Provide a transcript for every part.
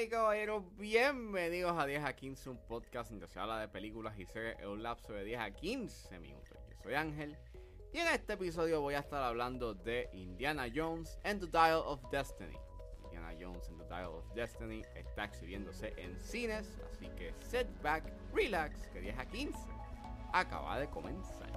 Y caballeros, bienvenidos a 10 a 15, un podcast donde se habla de películas y series en un lapso de 10 a 15 minutos. Yo soy Ángel y en este episodio voy a estar hablando de Indiana Jones and the Dial of Destiny. Indiana Jones and the Dial of Destiny está exhibiéndose en cines, así que sit back, relax, que 10 a 15 acaba de comenzar.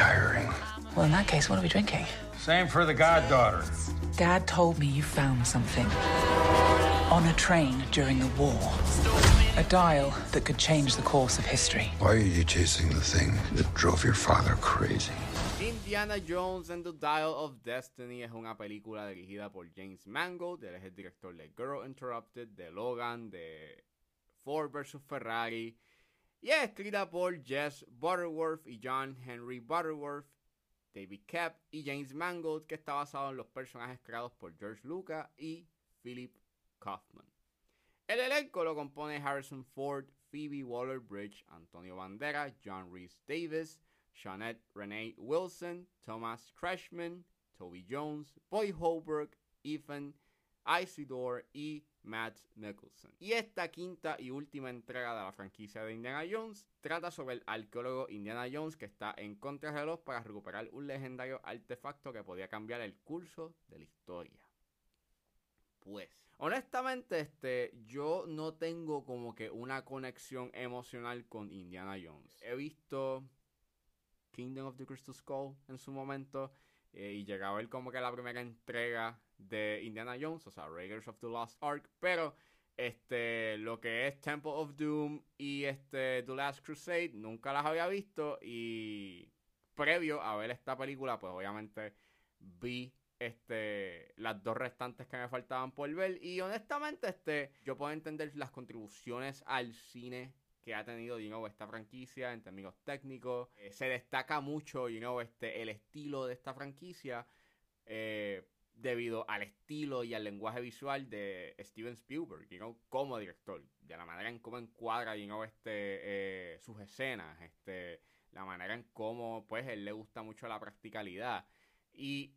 I'm retiring. Well, in that case, what are we drinking? Same for the goddaughter. Dad told me you found something. On a train during the war. A dial that could change the course of history. Why are you chasing the thing that drove your father crazy? Indiana Jones and the Dial of Destiny es una película dirigida por James Mangold, él es el director de Girl Interrupted, de Logan, de Ford vs Ferrari, y es escrita por Jess Butterworth y John Henry Butterworth, David Kapp y James Mangold, que está basado en los personajes creados por George Lucas y Philip Kaufman. El elenco lo compone Harrison Ford, Phoebe Waller-Bridge, Antonio Banderas, John Rhys Davis, Shawnette Renee Wilson, Thomas Crashman, Toby Jones, Boy Holbrook, Ethan Isidore y Matt Nicholson. Y esta quinta y última entrega de la franquicia de Indiana Jones trata sobre el arqueólogo Indiana Jones que está en contrarreloj para recuperar un legendario artefacto que podía cambiar el curso de la historia. Pues, honestamente, este, yo no tengo como que una conexión emocional con Indiana Jones. He visto Kingdom of the Crystal Skull en su momento. Eh, y llegaba ver como que la primera entrega de Indiana Jones, o sea, Raiders of the Lost Ark. Pero este, lo que es Temple of Doom y este The Last Crusade nunca las había visto. Y previo a ver esta película, pues obviamente vi este, las dos restantes que me faltaban por ver. Y honestamente, este, yo puedo entender las contribuciones al cine que ha tenido you know, esta franquicia en términos técnicos. Eh, se destaca mucho you know, este, el estilo de esta franquicia eh, debido al estilo y al lenguaje visual de Steven Spielberg, you know, como director. De la manera en cómo encuadra you know, este, eh, sus escenas, este, la manera en cómo pues, él le gusta mucho la practicalidad. Y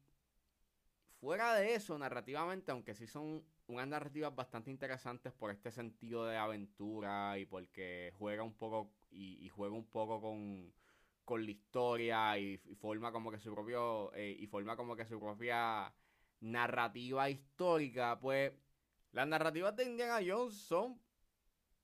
fuera de eso, narrativamente, aunque sí son unas narrativas bastante interesantes por este sentido de aventura y porque juega un poco y, juega un poco con, con la historia y, y forma como que su propio eh, y forma como que su propia narrativa histórica, pues las narrativas de Indiana Jones son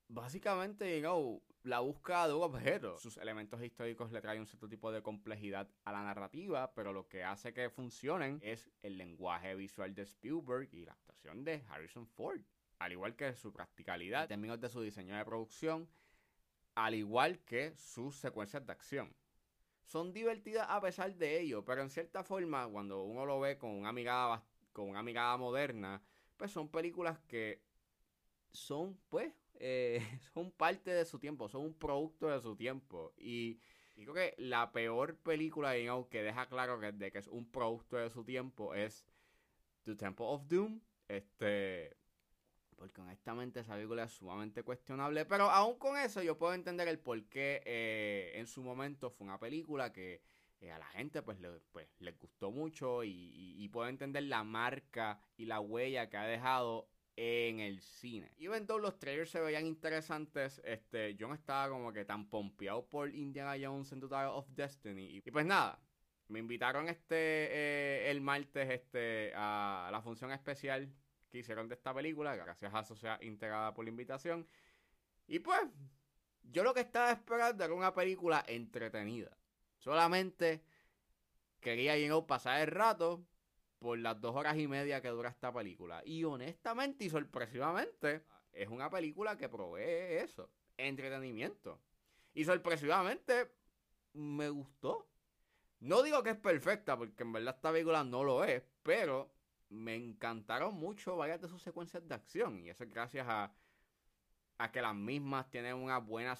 básicamente, you know, la búsqueda de un objeto. Sus elementos históricos le traen un cierto tipo de complejidad a la narrativa, pero lo que hace que funcionen es el lenguaje visual de Spielberg y la actuación de Harrison Ford. Al igual que su practicalidad en términos de su diseño de producción, al igual que sus secuencias de acción. Son divertidas a pesar de ello, pero en cierta forma, cuando uno lo ve con una mirada, con una mirada moderna, pues son películas que son, pues, eh, son parte de su tiempo, son un producto de su tiempo. Y, y creo que la peor película know, que deja claro que, de que es un producto de su tiempo es The Temple of Doom. Este. Porque honestamente esa película es sumamente cuestionable. Pero aún con eso yo puedo entender el por qué eh, en su momento fue una película que eh, a la gente pues, le, pues les gustó mucho. Y puedo entender la marca y la huella que ha dejado en el cine. Y ven todos los trailers se veían interesantes. Este, yo no estaba como que tan pompeado por Indiana Jones and the of Destiny. Y, pues nada, me invitaron este eh, el martes este a la función especial que hicieron de esta película. Gracias a Sociedad Integrada por la invitación. Y pues, yo lo que estaba esperando era una película entretenida. Solamente quería you know, pasar el rato por las dos horas y media que dura esta película. Y honestamente y sorpresivamente, es una película que provee eso, entretenimiento. Y sorpresivamente, me gustó. No digo que es perfecta, porque en verdad esta película no lo es, pero me encantaron mucho varias de sus secuencias de acción. Y eso es gracias a a que las mismas tienen una buena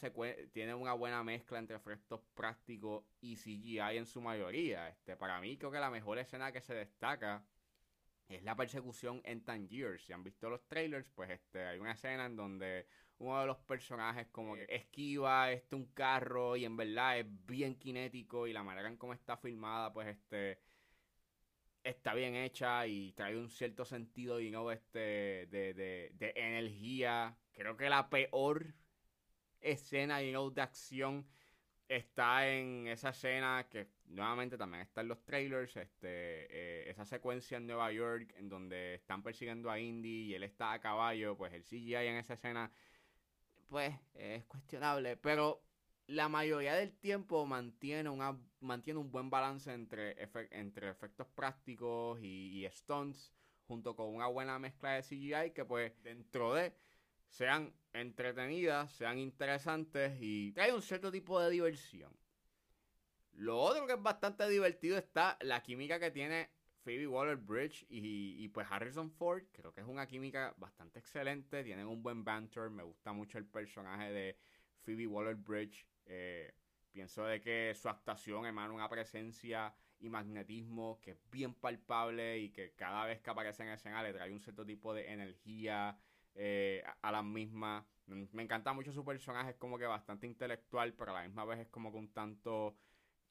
tienen una buena mezcla entre efectos prácticos y CGI en su mayoría. Este, para mí creo que la mejor escena que se destaca es la persecución en Tangiers. Si han visto los trailers, pues este, hay una escena en donde uno de los personajes como que esquiva este un carro y en verdad es bien kinético y la manera en cómo está filmada, pues este está bien hecha y trae un cierto sentido y no este de, de, de energía Creo que la peor escena de acción está en esa escena que nuevamente también está en los trailers, este, eh, esa secuencia en Nueva York en donde están persiguiendo a Indy y él está a caballo, pues el CGI en esa escena, pues es cuestionable, pero la mayoría del tiempo mantiene, una, mantiene un buen balance entre, entre efectos prácticos y, y stunts, junto con una buena mezcla de CGI que pues dentro de sean entretenidas, sean interesantes y trae un cierto tipo de diversión. Lo otro que es bastante divertido está la química que tiene Phoebe Waller-Bridge y, pues Harrison Ford. Creo que es una química bastante excelente. Tienen un buen banter. Me gusta mucho el personaje de Phoebe Waller-Bridge. Eh, pienso de que su actuación emana una presencia y magnetismo que es bien palpable y que cada vez que aparece en escena le trae un cierto tipo de energía eh, a, la misma Me encanta mucho su personaje, es como que bastante intelectual, pero a la misma vez es como que un tanto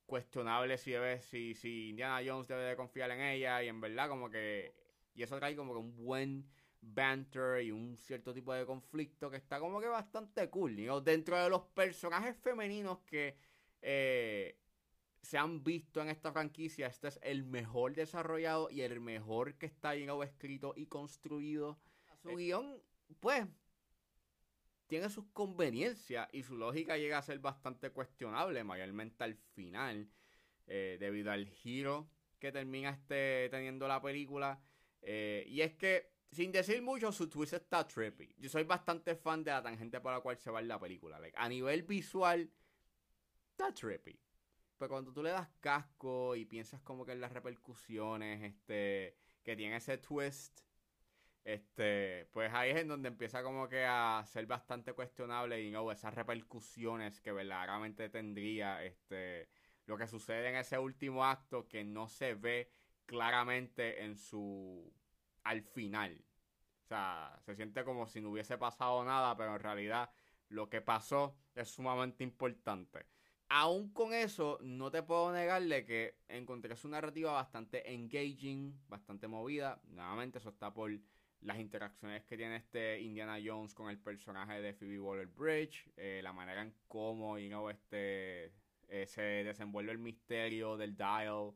cuestionable si, debe, si, si Indiana Jones debe de confiar en ella y en verdad como que... Y eso trae como que un buen banter y un cierto tipo de conflicto que está como que bastante cool. Dentro de los personajes femeninos que eh, se han visto en esta franquicia, este es el mejor desarrollado y el mejor que está llegado escrito y construido. Su guion pues, tiene sus conveniencias y su lógica llega a ser bastante cuestionable, mayormente al final, eh, debido al giro que termina este, teniendo la película. Eh, y es que, sin decir mucho, su twist está trippy. Yo soy bastante fan de la tangente por la cual se va en la película. a nivel visual, está trippy. Pero cuando tú le das casco y piensas como que en las repercusiones este, que tiene ese twist, este, pues ahí es en donde empieza como que a ser bastante cuestionable y no esas repercusiones que verdaderamente tendría este lo que sucede en ese último acto que no se ve claramente en su al final. O sea, se siente como si no hubiese pasado nada, pero en realidad lo que pasó es sumamente importante. Aún con eso, no te puedo negarle que encontré su narrativa bastante engaging, bastante movida. Nuevamente, eso está por las interacciones que tiene este Indiana Jones con el personaje de Phoebe Waller-Bridge, eh, la manera en cómo you know, este, eh, se desenvuelve el misterio del dial,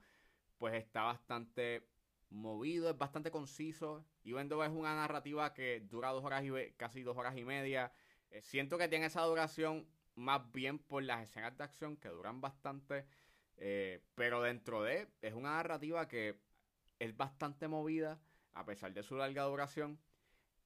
pues está bastante movido, es bastante conciso. Y viendo es una narrativa que dura dos horas y casi dos horas y media. Eh, siento que tiene esa duración más bien por las escenas de acción que duran bastante. pero dentro de, es una narrativa que es bastante movida a pesar de su larga duración.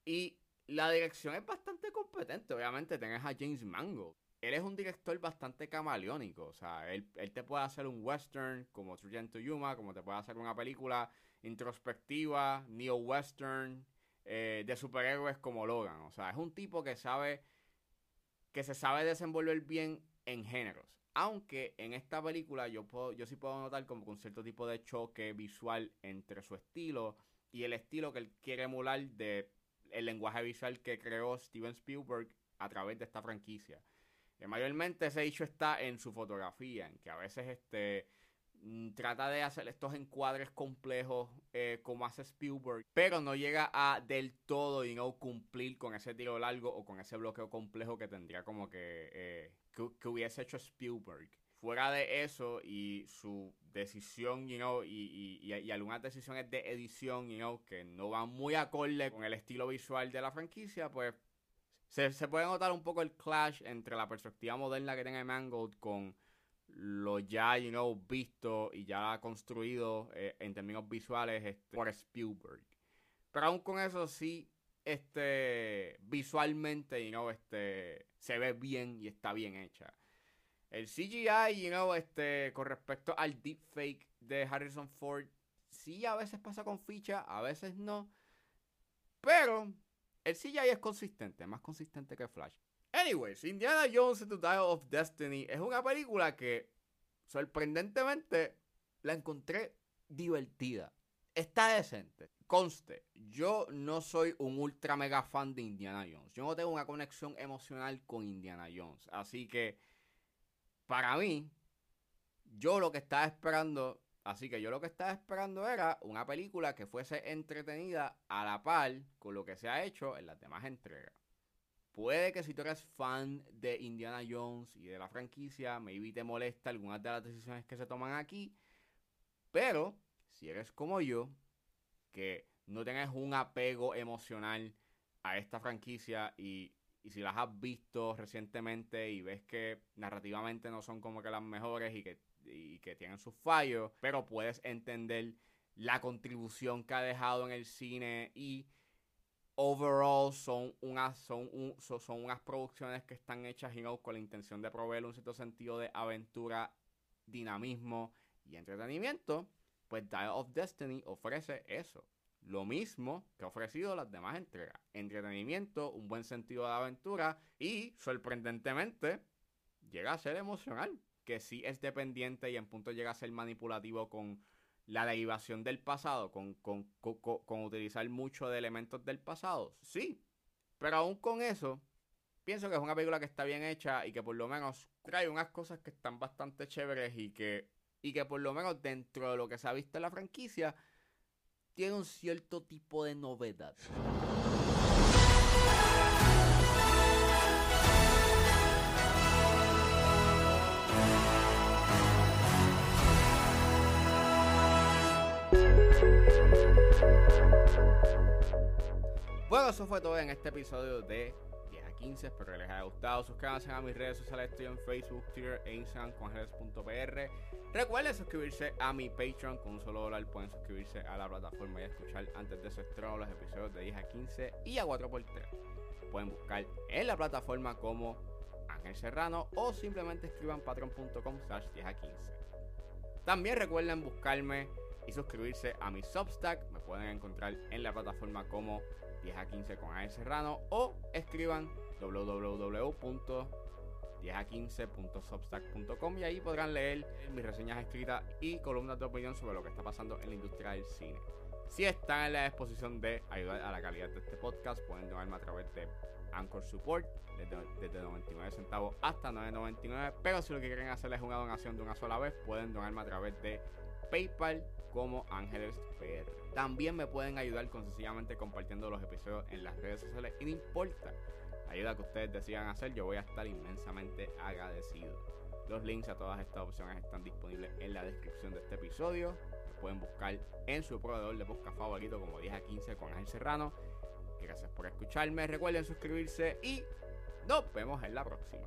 Y la dirección es bastante competente. Obviamente tenés a James Mango. Él es un director bastante camaleónico. O sea, él, te puede hacer un western como to Yuma, como te puede hacer una película introspectiva, neo-western, eh, de superhéroes como Logan. O sea, es un tipo que sabe, que se sabe desenvolver bien en géneros. Aunque en esta película yo, puedo, yo sí puedo notar como un cierto tipo de choque visual entre su estilo y el estilo que él quiere emular de el lenguaje visual que creó Steven Spielberg a través de esta franquicia. Eh, mayormente ese hecho está en su fotografía, en que a veces este mm, trata de hacer estos encuadres complejos eh, como hace Spielberg, pero no llega a del todo y no cumplir con ese tiro largo o con ese bloqueo complejo que tendría como que, eh, que hubiese hecho Spielberg fuera de eso y su decisión, you know, y, y, algunas decisiones de edición, you know, que no van muy acorde con el estilo visual de la franquicia, pues se, puede notar un poco el clash entre la perspectiva moderna que tiene Mangold con lo ya, you know, visto y ya construido eh, en términos visuales este, por Spielberg. Pero aún con eso sí, este, visualmente, you know, este, se ve bien y está bien hecha. El CGI, you know, este, con respecto al deepfake de Harrison Ford, sí a veces pasa con ficha, a veces no. Pero el CGI es consistente, más consistente que Flash. Anyways, Indiana Jones the Dial of Destiny es una película que sorprendentemente la encontré divertida. Está decente. Conste, yo no soy un ultra mega fan de Indiana Jones. Yo no tengo una conexión emocional con Indiana Jones. Así que, para mí, yo lo que estaba esperando, así que yo lo que estaba esperando era una película que fuese entretenida a la par con lo que se ha hecho en las demás entregas. Puede que si tú eres fan de Indiana Jones y de la franquicia, maybe te molesta algunas de las decisiones que se toman aquí. Pero, si eres como yo, que no tengas un apego emocional a esta franquicia y, y, si las has visto recientemente y ves que narrativamente no son como que las mejores y que, y que tienen sus fallos, pero puedes entender la contribución que ha dejado en el cine y overall son unas, son, son, unas producciones que están hechas con la intención de proveer un cierto sentido de aventura, dinamismo y entretenimiento, pues Dial of Destiny ofrece eso. Lo mismo que ha ofrecido las demás entregas. Entretenimiento, un buen sentido de aventura y, sorprendentemente, llega a ser emocional. Que sí es dependiente y en punto llega a ser manipulativo con la derivación del pasado, con, con, utilizar mucho de elementos del pasado, sí. Pero aún con eso, pienso que es una película que está bien hecha y que por lo menos trae unas cosas que están bastante chéveres y que, y que por lo menos dentro de lo que se ha visto en la franquicia, tiene un cierto tipo de novedad. Bueno, eso fue todo en este episodio de 10 a 15. Espero que les haya gustado. Suscríbanse a mis redes sociales. Estoy en Facebook, Twitter e Instagram con Recuerden suscribirse a mi Patreon. Con un solo dólar pueden suscribirse a la plataforma y escuchar antes de su estreno los episodios de 10 a 15 y a 4x3. Pueden buscar en la plataforma como Ángel Serrano o simplemente escriban patreon.com slash 10 a 15. También recuerden buscarme y suscribirse a mi Substack. Me pueden encontrar en la plataforma como 10 a 15 con A Serrano o escriban www.10a15.substack.com y ahí podrán leer mis reseñas escritas y columnas de opinión sobre lo que está pasando en la industria del cine. Si están en la disposición de ayudar a la calidad de este podcast, pueden donarme a través de Anchor Support desde, desde 99 centavos hasta 9.99. Pero si lo que quieren hacer es una donación de una sola vez, pueden donarme a través de PayPal como Ángeles PR. También me pueden ayudar con sencillamente compartiendo los episodios en las redes sociales y no importa ayuda que ustedes decidan hacer, yo voy a estar inmensamente agradecido. Los links a todas estas opciones están disponibles en la descripción de este episodio. Me pueden buscar en su proveedor de podcast favorito como 10 a 15 con Ángel Serrano. Gracias por escucharme. Recuerden suscribirse y nos vemos en la próxima.